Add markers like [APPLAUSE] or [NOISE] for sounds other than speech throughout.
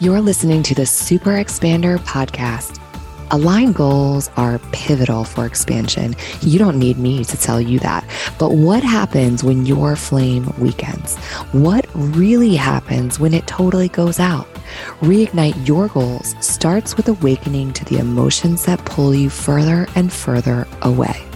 You're listening to the Super Expander podcast. Aligned goals are pivotal for expansion. You don't need me to tell you that. But what happens when your flame weakens? What really happens when it totally goes out? Reignite your goals starts with awakening to the emotions that pull you further and further away.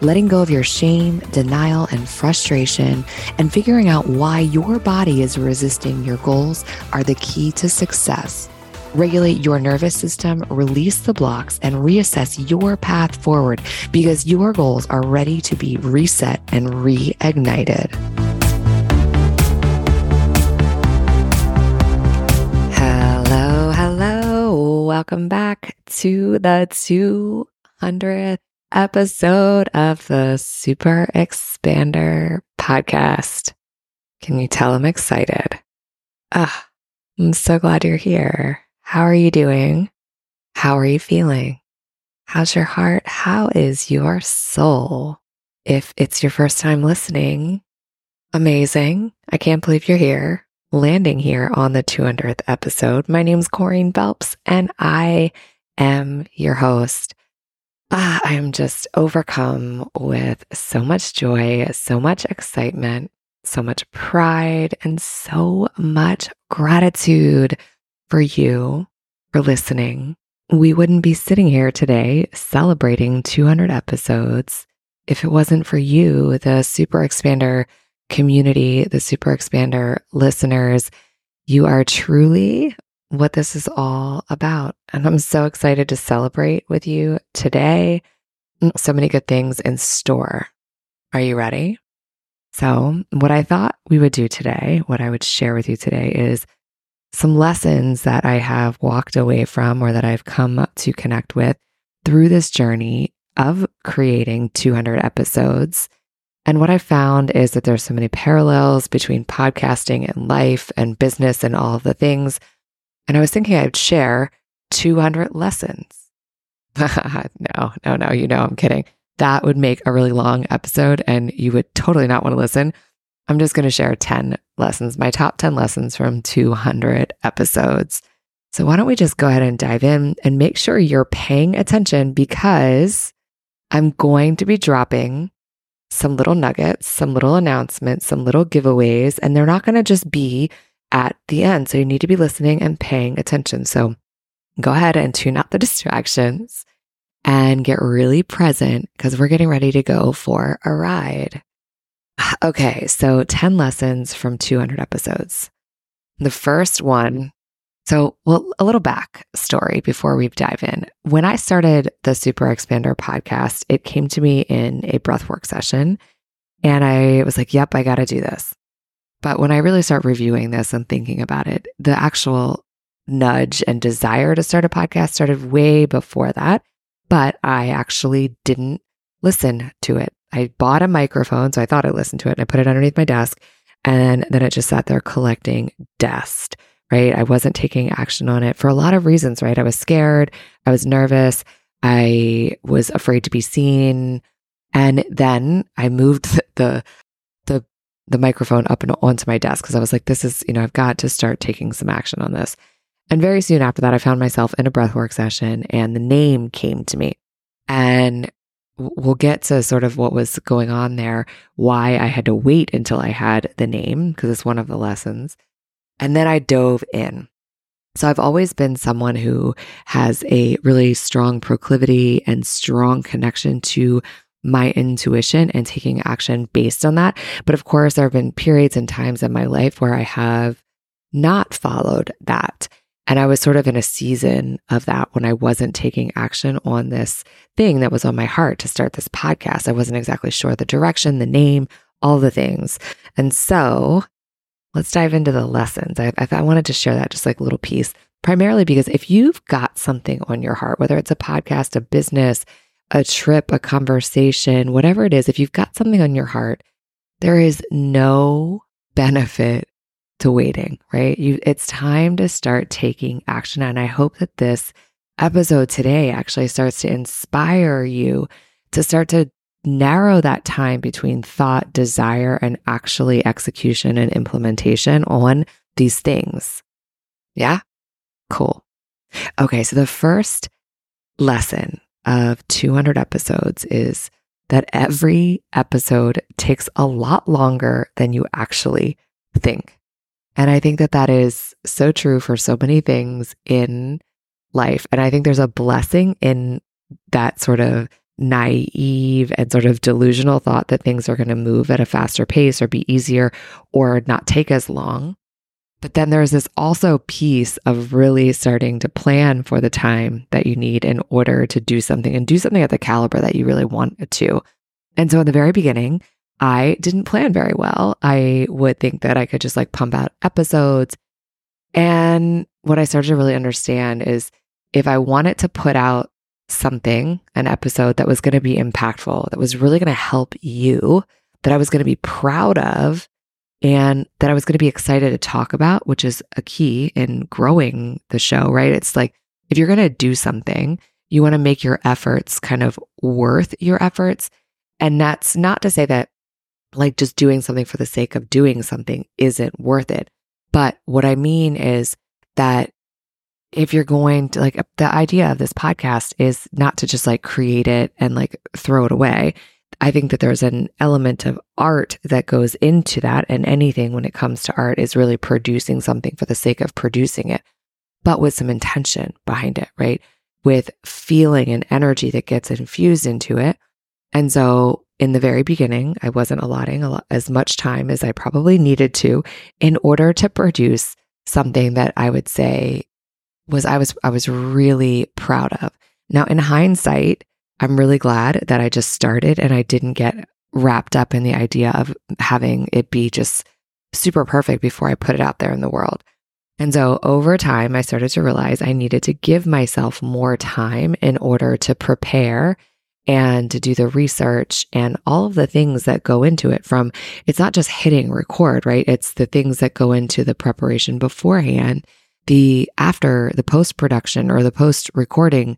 Letting go of your shame, denial, and frustration, and figuring out why your body is resisting your goals are the key to success. Regulate your nervous system, release the blocks, and reassess your path forward because your goals are ready to be reset and reignited. Hello, hello. Welcome back to the 200th episode of the Super Expander podcast. Can you tell I'm excited? Ah, I'm so glad you're here. How are you doing? How are you feeling? How's your heart? How is your soul? If it's your first time listening, amazing. I can't believe you're here, landing here on the 200th episode. My name's Corene Phelps, and I am your host. Ah, I am just overcome with so much joy, so much excitement, so much pride, and so much gratitude for you for listening. We wouldn't be sitting here today celebrating 200 episodes if it wasn't for you, the Super Expander community, the Super Expander listeners. You are truly what this is all about. And I'm so excited to celebrate with you today. Mm, so many good things in store. Are you ready? So, what I thought we would do today, what I would share with you today is some lessons that I have walked away from or that I've come to connect with through this journey of creating 200 episodes. And what I found is that there's so many parallels between podcasting and life and business and all of the things. And I was thinking I'd share 200 lessons. [LAUGHS] no, no, no, you know, I'm kidding. That would make a really long episode and you would totally not want to listen. I'm just going to share 10 lessons, my top 10 lessons from 200 episodes. So, why don't we just go ahead and dive in and make sure you're paying attention because I'm going to be dropping some little nuggets, some little announcements, some little giveaways, and they're not going to just be at the end. So, you need to be listening and paying attention. So, go ahead and tune out the [LAUGHS] distractions and get really present because we're getting ready to go for a ride. [SIGHS] Okay, so 10 lessons from 200 episodes. The first one, so, well, a little back story before we dive in. When I started the Super Expander podcast, it came to me in a breathwork session, and I was like, yep, I got to do this. But when I really start reviewing this and thinking about it, the actual nudge and desire to start a podcast started way before that. But I actually didn't listen to it. I bought a microphone, so I thought I listened to it and I put it underneath my desk. And then it just sat there collecting dust, right? I wasn't taking action on it for a lot of reasons, right? I was scared. I was nervous. I was afraid to be seen. And then I moved [LAUGHS] the, the, microphone up and onto my desk because I was like, this is, you know, I've got to start taking some action on this. And very soon after that, I found myself in a breathwork session and the name came to me. And we'll get to sort of what was going on there, why I had to wait until I had the name, because it's one of the lessons. And then I dove in. So I've always been someone who has a really strong proclivity and strong connection to my intuition and taking action based on that. But of course, there have been periods and times in my life where I have not followed that. And I was sort of in a season of that when I wasn't taking action on this thing that was on my heart to start this podcast. I wasn't exactly sure the direction, the name, all the things. And so let's dive into the lessons. I, I wanted to share that just like a little piece, primarily because if you've got something on your heart, whether it's a podcast, a business, a trip, a conversation, whatever it is, if you've got something on your heart, there is no benefit to waiting, right? You, it's time to start taking action. And I hope that this episode today actually starts to inspire you to start to narrow that time between thought, desire, and actually execution and implementation on these things. Yeah. Cool. Okay, so the first lesson of 200 episodes is that every episode takes a lot longer than you actually think. And I think that that is so true for so many things in life. And I think there's a blessing in that sort of naive and sort of delusional thought that things are going to move at a faster pace or be easier or not take as long. But then there's this also piece of really starting to plan for the time that you need in order to do something and do something at the caliber that you really want to. And so in the very beginning, I didn't plan very well. I would think that I could just like pump out episodes. And what I started to really understand is if I wanted to put out something, an episode that was going to be impactful, that was really going to help you, that I was going to be proud of, and that I was going to be excited to talk about, which is a key in growing the show, right? It's like if you're going to do something, you want to make your efforts kind of worth your efforts. And that's not to say that like just doing something for the sake of doing something isn't worth it. But what I mean is that if you're going to like the idea of this podcast is not to just like create it and like throw it away. I think that there's an element of art that goes into that. And anything when it comes to art is really producing something for the sake of producing it, but with some intention behind it, right? With feeling and energy that gets infused into it. And so in the very beginning, I wasn't allotting lot, as much time as I probably needed to in order to produce something that I would say was I was I was really proud of. Now in hindsight, I'm really glad that I just started and I didn't get wrapped up in the idea of having it be just super perfect before I put it out there in the world. And so over time, I started to realize I needed to give myself more time in order to prepare and to do the research and all of the things that go into it from it's not just hitting record, right? It's the things that go into the preparation beforehand, the after the post production or the post recording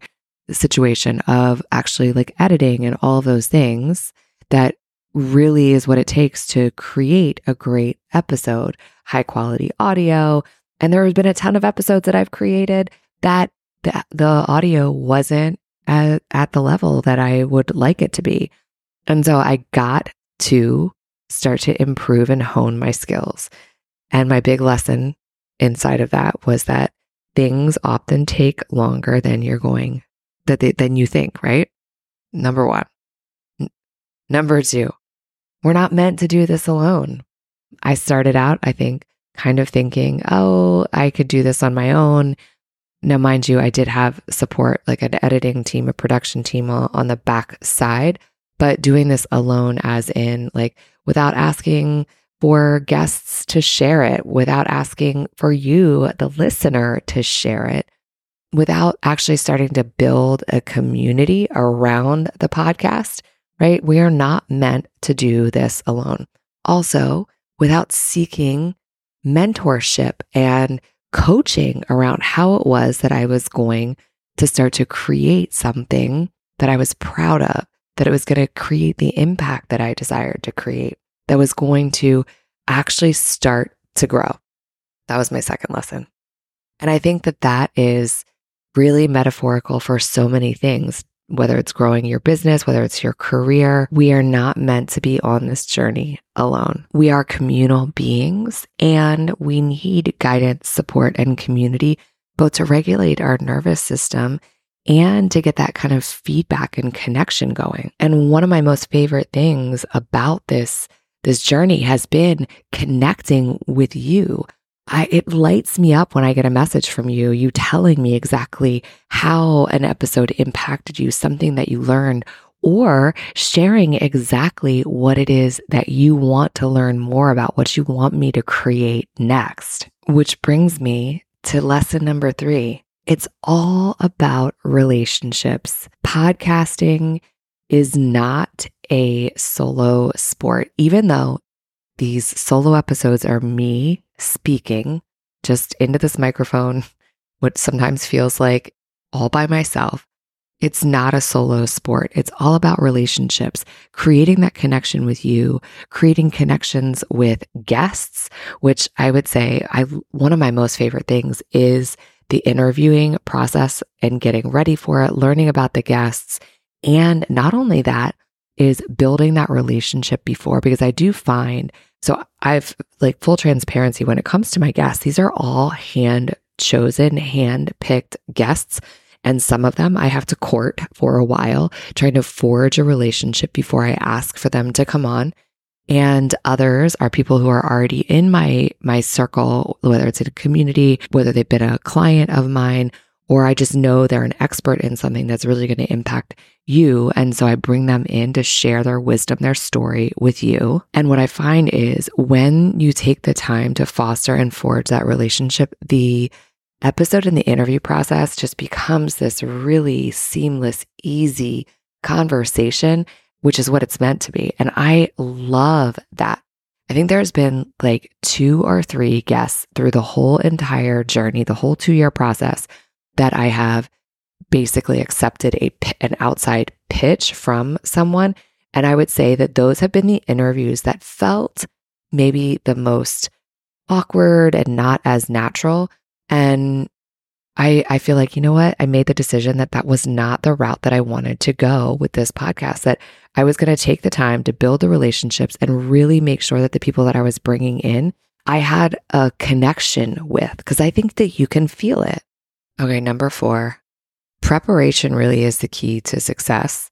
situation of actually like editing and all those things that really is what it takes to create a great episode, high quality audio. And there has been a ton of episodes that I've created that the, the audio wasn't at, at the level that I would like it to be. And so I got to start to improve and hone my skills. And my big lesson inside of that was that things often take longer than you're going that they, than you think, right? Number 1. N- number 2. We're not meant to do this alone. I started out, I think, kind of thinking, "Oh, I could do this on my own." Now, mind you, I did have support, like an editing team, a production team on the back side, but doing this alone, as in, like, without asking for guests to share it, without asking for you, the listener, to share it, without actually starting to build a community around the podcast, right? We are not meant to do this alone. Also, without seeking mentorship and coaching around how it was that I was going to start to create something that I was proud of, that it was going to create the impact that I desired to create, that was going to actually start to grow. That was my second lesson. And I think that that is really metaphorical for so many things, whether it's growing your business, whether it's your career. We are not meant to be on this journey alone. We are communal beings and we need guidance, support, and community, both to regulate our nervous system and to get that kind of feedback and connection going. And one of my most favorite things about this this journey has been connecting with you I, it lights me up when I get a message from you, you telling me exactly how an episode impacted you, something that you learned, or sharing exactly what it is that you want to learn more about, what you want me to create next. Which brings me to lesson number three. It's all about relationships. Podcasting is not a solo sport, even though these solo episodes are me speaking just into this microphone, [LAUGHS] what sometimes feels like all by myself. It's not a solo sport. It's all about relationships, creating that connection with you, creating connections with guests, which I would say I one of my most favorite things is the interviewing process and getting ready for it, learning about the guests. And not only that, is building that relationship before because I do find so I've like full transparency when it comes to my guests, these are all hand chosen, hand picked guests. And some of them I have to court for a while, trying to forge a relationship before I ask for them to come on. And others are people who are already in my, my circle, whether it's in a community, whether they've been a client of mine, or I just know they're an expert in something that's really going to impact you. And so I bring them in to share their wisdom, their story with you. And what I find is when you take the time to foster and forge that relationship, the episode and the interview process just becomes this really seamless, easy conversation, which is what it's meant to be. And I love that. I think there's been like two or three guests through the whole entire journey, the whole two year process that I have basically accepted a an outside pitch from someone. And I would say that those have been the interviews that felt maybe the most awkward and not as natural. And I I feel like you know what? I made the decision that that was not the route that I wanted to go with this podcast that I was going to take the time to build the relationships and really make sure that the people that I was bringing in I had a connection with because I think that you can feel it. Okay, number 4 preparation really is the key to success.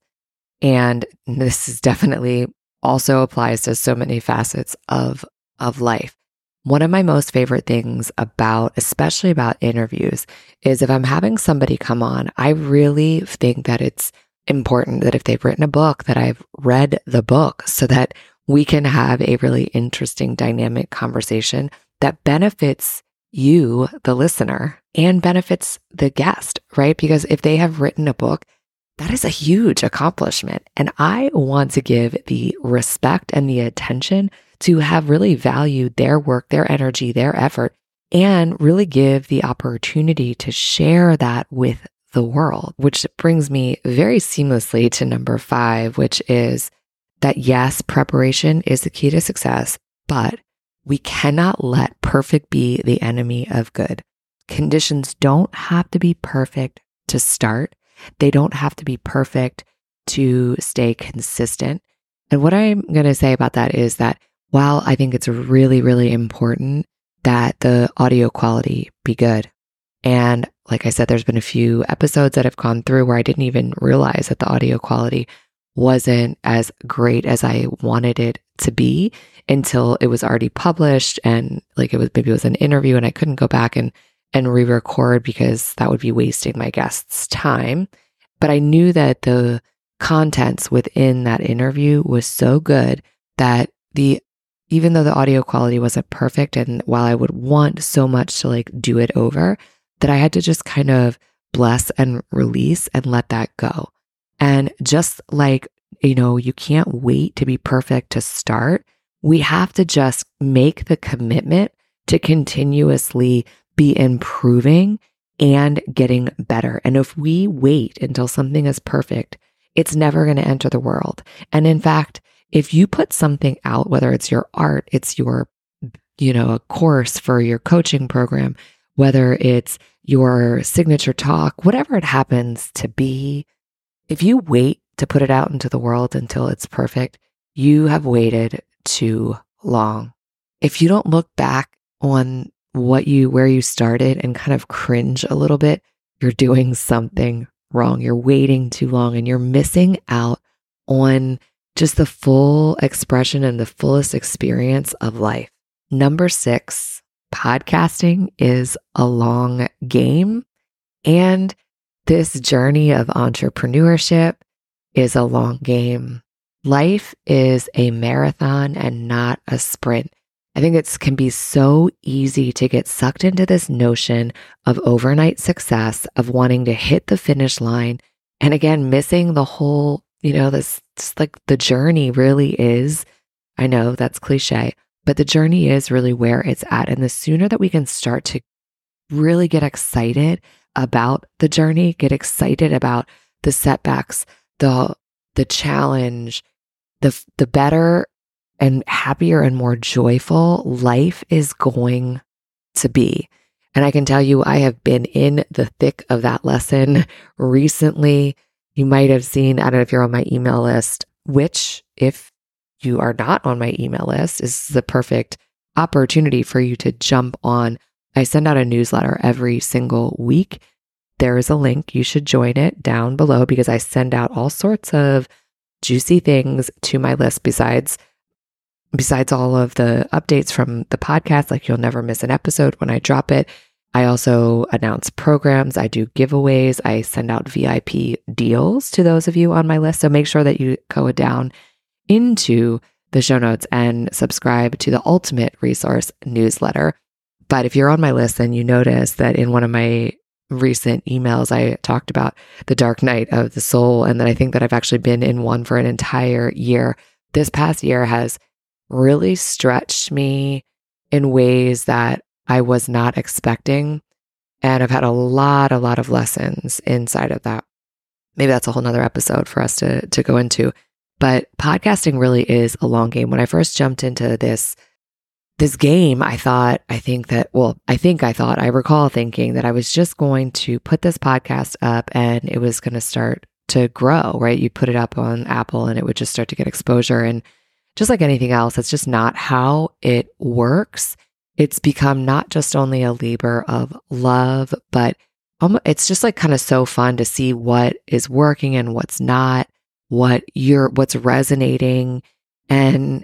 And this is definitely also applies to so many facets of, of life. One of my most favorite things about, especially about interviews, is if I'm having somebody come on, I really think that it's important that if they've written a book, that I've read the book so that we can have a really interesting dynamic conversation that benefits you, the listener, and benefits the guest, right? Because if they have written a book, that is a huge accomplishment. And I want to give the respect and the attention to have really valued their work, their energy, their effort, and really give the opportunity to share that with the world, which brings me very seamlessly to number five, which is that yes, preparation is the key to success, but we cannot let perfect be the enemy of good. Conditions don't have to be perfect to start. They don't have to be perfect to stay consistent. And what I'm going to say about that is that while I think it's really, really important that the audio quality be good. And like I said, there's been a few episodes that have gone through where I didn't even realize that the audio quality wasn't as great as I wanted it to be until it was already published and like it was maybe it was an interview and I couldn't go back and and re-record because that would be wasting my guest's time. But I knew that the contents within that interview was so good that the even though the audio quality wasn't perfect and while I would want so much to like do it over, that I had to just kind of bless and release and let that go. And just like, you know, you can't wait to be perfect to start, we have to just make the commitment to continuously be improving and getting better. And if we wait until something is perfect, it's never going to enter the world. And in fact, if you put something out, whether it's your art, it's your, you know, a course for your coaching program, whether it's your signature talk, whatever it happens to be, if you wait to put it out into the world until it's perfect, you have waited too long. If you don't look back on what you, where you started and kind of cringe a little bit, you're doing something wrong. You're waiting too long and you're missing out on just the full expression and the fullest experience of life. Number six, podcasting is a long game. And this journey of entrepreneurship is a long game. Life is a marathon and not a sprint. I think it can be so easy to get sucked into this notion of overnight success, of wanting to hit the finish line. And again, missing the whole, you know, this like the journey really is. I know that's cliche, but the journey is really where it's at. And the sooner that we can start to really get excited about the journey, get excited about the setbacks, the the challenge, the the better and happier and more joyful life is going to be. And I can tell you, I have been in the thick of that lesson [LAUGHS] recently. You might have seen, I don't know if you're on my email list, which, if you are not on my email list, is the perfect opportunity for you to jump on. I send out a newsletter every single week. There is a link. You should join it down below because I send out all sorts of juicy things to my list besides besides all of the updates from the podcast like you'll never miss an episode when I drop it. I also announce programs, I do giveaways, I send out VIP deals to those of you on my list. So make sure that you go down into the show notes and subscribe to the ultimate resource newsletter. But if you're on my list, then you notice that in one of my recent emails, I talked about the dark night of the soul, and that I think that I've actually been in one for an entire year. This past year has really stretched me in ways that I was not expecting. And I've had a lot, a lot of lessons inside of that. Maybe that's a whole nother episode for us to, to go into. But podcasting really is a long game. When I first jumped into this, this game, I thought, I think that, well, I think I thought, I recall thinking that I was just going to put this podcast up and it was going to start to grow, right? You put it up on Apple and it would just start to get exposure. And just like anything else, it's just not how it works. It's become not just only a labor of love, but um, it's just like kind of so fun to see what is working and what's not what you're what's resonating and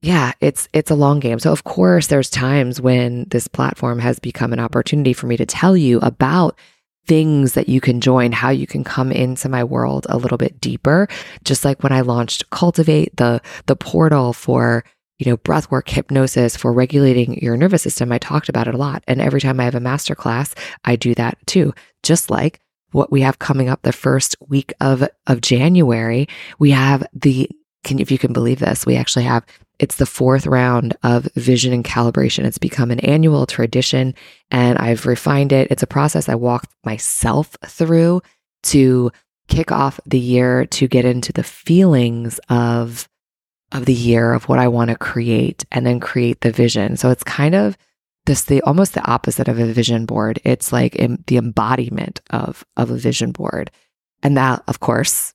yeah it's it's a long game so of course there's times when this platform has become an opportunity for me to tell you about things that you can join how you can come into my world a little bit deeper just like when i launched cultivate the the portal for you know breathwork hypnosis for regulating your nervous system i talked about it a lot and every time i have a master class i do that too just like what we have coming up the first week of, of January. We have the, can, if you can believe this, we actually have, it's the fourth round of vision and calibration. It's become an annual tradition and I've refined it. It's a process I walk myself through to kick off the year to get into the feelings of of the year of what I want to create and then create the vision. So it's kind of this the almost the opposite of a vision board. It's like the embodiment of of a vision board, and that, of course,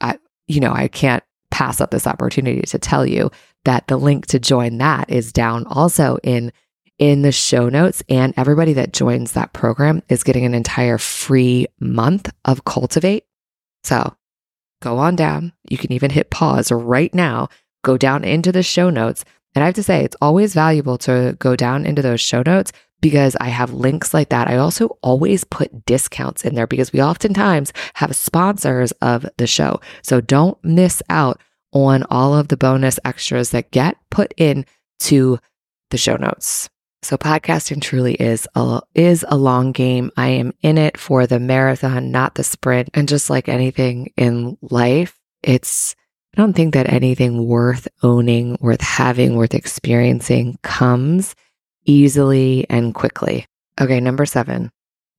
I, you know, I can't pass up this opportunity to tell you that the link to join that is down also in in the show notes. And everybody that joins that program is getting an entire free month of cultivate. So go on down. You can even hit pause right now. Go down into the show notes. And I have to say, it's always valuable to go down into those show notes because I have links like that. I also always put discounts in there because we oftentimes have sponsors of the show. So don't miss out on all of the bonus extras that get put in to the show notes. So podcasting truly is a is a long game. I am in it for the marathon, not the sprint. And just like anything in life, it's I don't think that anything worth owning, worth having, worth experiencing comes easily and quickly. Okay, number seven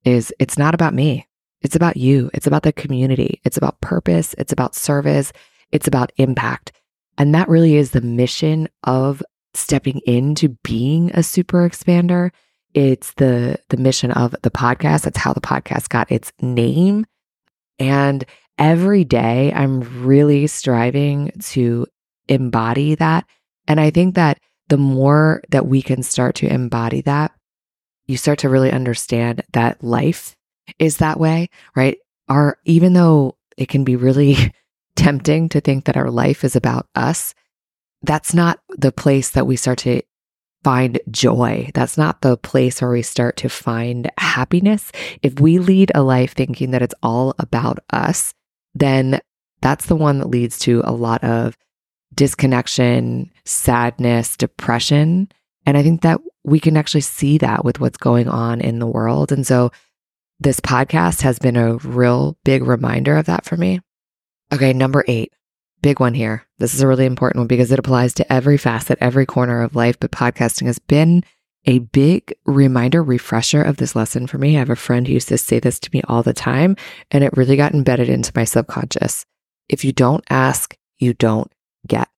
is it's not about me. It's about you. It's about the community. It's about purpose. It's about service. It's about impact. And that really is the mission of stepping into being a super expander. It's the the mission of the podcast. That's how the podcast got its name. And every day I'm really striving to embody that. And I think that the more that we can start to embody that, you start to really understand that life is that way, right? Our, even though it can be really [LAUGHS] tempting to think that our life is about us, that's not the place that we start to find joy. That's not the place where we start to find happiness. If we lead a life thinking that it's all about us, then that's the one that leads to a lot of disconnection, sadness, depression. And I think that we can actually see that with what's going on in the world. And so this podcast has been a real big reminder of that for me. Okay, number eight, big one here. This is a really important one because it applies to every facet, every corner of life. But podcasting has been a big reminder, refresher of this lesson for me. I have a friend who used to say this to me all the time, and it really got embedded into my subconscious. If you don't ask, you don't get.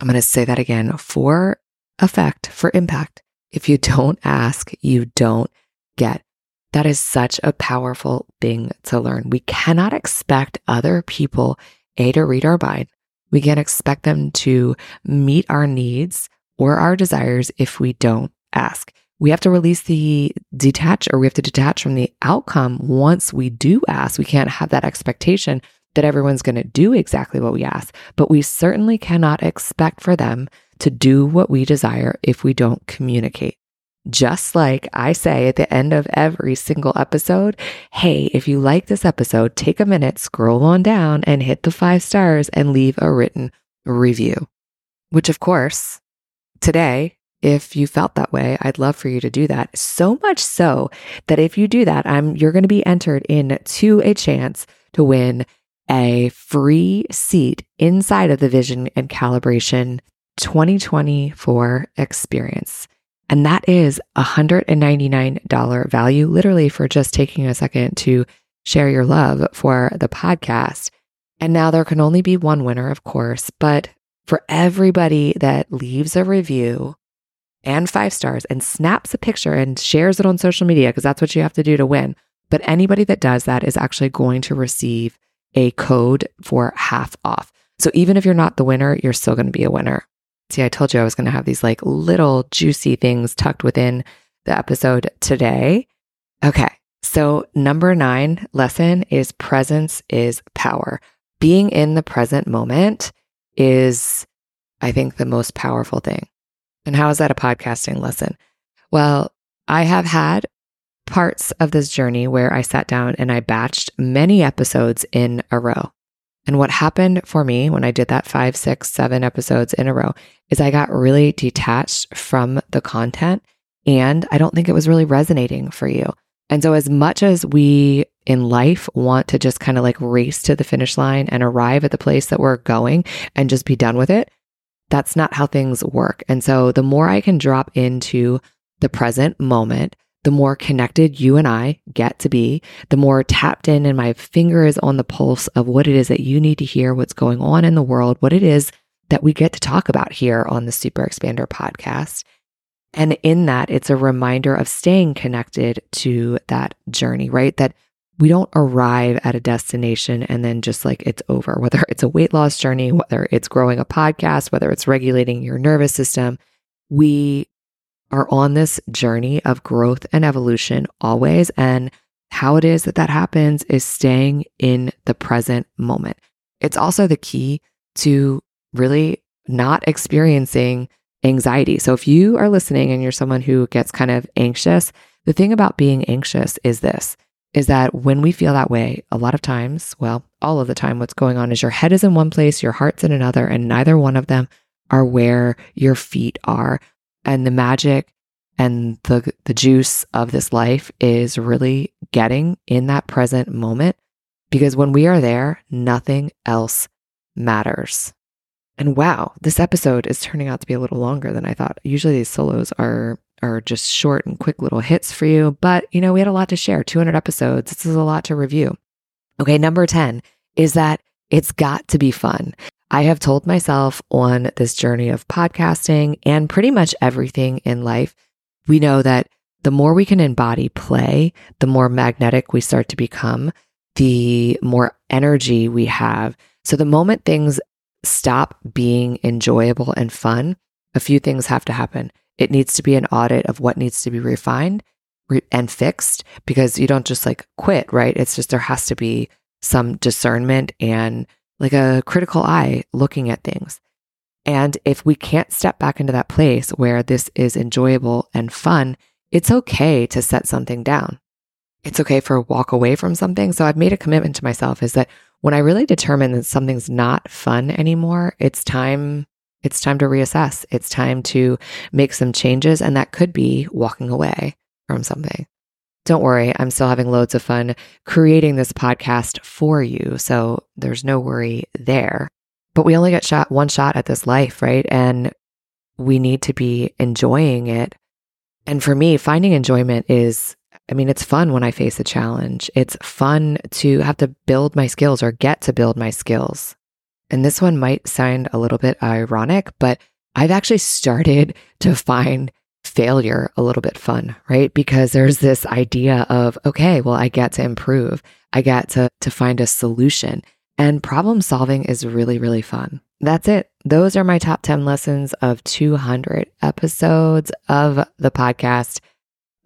I'm going to say that again for effect, for impact. If you [LAUGHS] don't ask, you don't get. That is such a powerful thing to learn. We cannot expect other people, A, to read our mind. We can't expect them to meet our needs or our desires if we don't ask. We have to release the detach or we have to detach from the outcome once we do ask. We can't have that expectation that everyone's going to do exactly what we ask, but we certainly cannot expect for them to do what we desire if we don't communicate. Just like I say at the end of every single episode, hey, if you like this episode, take a minute, scroll on down and hit the five stars and leave a written review. Which, of course, today, if you felt that way, I'd love for you to do that. So much so that if you do that, I'm you're going to be entered into a chance to win a free seat inside of the Vision and Calibration 2024 experience. And that is a $199 value, literally for just taking a second to share your love for the podcast. And now there can only be one winner, of course, but for everybody that leaves a review and five stars and snaps a picture and shares it on social media, because that's what you have to do to win. But anybody that does that is actually going to receive a code for half off. So even if you're not the winner, you're still going to be a winner. See, I told you I was going to have these like little juicy things tucked within the episode today. Okay. So, number nine lesson is presence is power. Being in the present moment is, I think, the most powerful thing. And how is that a podcasting lesson? Well, I have had parts of this journey where I sat down and I batched many episodes in a row. And what happened for me when I did that five, six, seven episodes in a row is I got really detached from the content and I don't think it was really resonating for you. And so, as much as we in life want to just kind of like race to the finish line and arrive at the place that we're going and just be done with it, that's not how things work. And so, the more I can drop into the present moment, the more connected you and I get to be, the more tapped in and my finger is on the pulse of what it is that you need to hear, what's going on in the world, what it is that we get to talk about here on the Super Expander podcast. And in that, it's a reminder of staying connected to that journey, right? That we don't arrive at a destination and then just like it's over, [LAUGHS] whether it's a weight loss journey, whether it's growing a podcast, whether it's regulating your nervous system. We are on this journey of growth and evolution always. And how it is that that happens is staying in the present moment. It's also the key to really not experiencing anxiety. So if you are listening and you're someone who gets kind of anxious, the thing about being anxious is this is that when we feel that way, a lot of times, well, all of the time, what's going on is your head is in one place, your heart's in another, and neither one of them are where your feet are and the magic and the the juice of this life is really getting in that present moment because when we are there nothing else matters. And wow this episode is turning out to be a little longer than i thought. Usually these solos are are just short and quick little hits for you but you know we had a lot to share 200 episodes. This is a lot to review. Okay number 10 is that it's got to be fun I have told myself on this journey of podcasting and pretty much everything in life, we know that the more we can embody play, the more magnetic we start to become, the more energy we have. So the moment things stop being enjoyable and fun, a few things have to happen. It needs to be an audit of what needs to be refined and fixed because you don't just like quit, right? It's just there has to be some discernment and like a critical eye looking at things. And if we can't step back into that place where this is enjoyable and fun, it's okay to set something down. It's okay for a walk away from something. So I've made a commitment to myself is that when I really determine that something's not fun anymore, it's time it's time to reassess. It's time to make some changes and that could be walking away from something. Don't worry, I'm still having loads of fun creating this podcast for you. So there's no worry there. But we only get shot one shot at this life, right? And we need to be enjoying it. And for me, finding enjoyment is, I mean, it's fun when I face a challenge. It's fun to have to build my skills or get to build my skills. And this one might sound a little bit ironic, but I've actually started to find failure a little bit fun, right? Because there's this idea of, okay, well, I get to improve. I get to, to find a solution and problem solving is really, really fun. That's it. Those are my top 10 lessons of 200 episodes of the podcast.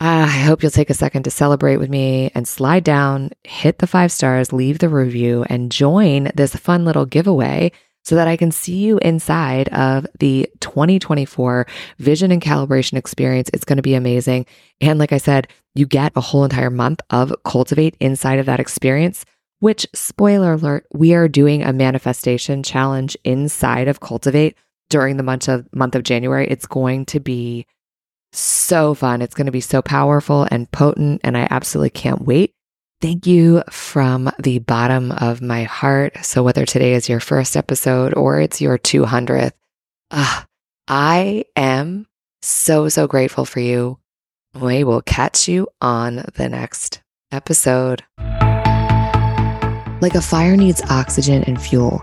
Uh, I hope you'll take a second to celebrate with me and slide down, hit the five stars, leave the review, and join this fun little giveaway so that I can see you inside of the 2024 vision and calibration experience. It's going to be amazing. And like I said, you get a whole entire month of Cultivate inside of that experience, which, spoiler alert, we are doing a manifestation challenge inside of Cultivate during the month of, month of January. It's going to be so fun. It's going to be so powerful and potent, and I absolutely can't wait. Thank you from the bottom of my heart. So, whether today is your first episode or it's your 200th, uh, I am so, so grateful for you. We will catch you on the next episode. Like a fire needs oxygen and fuel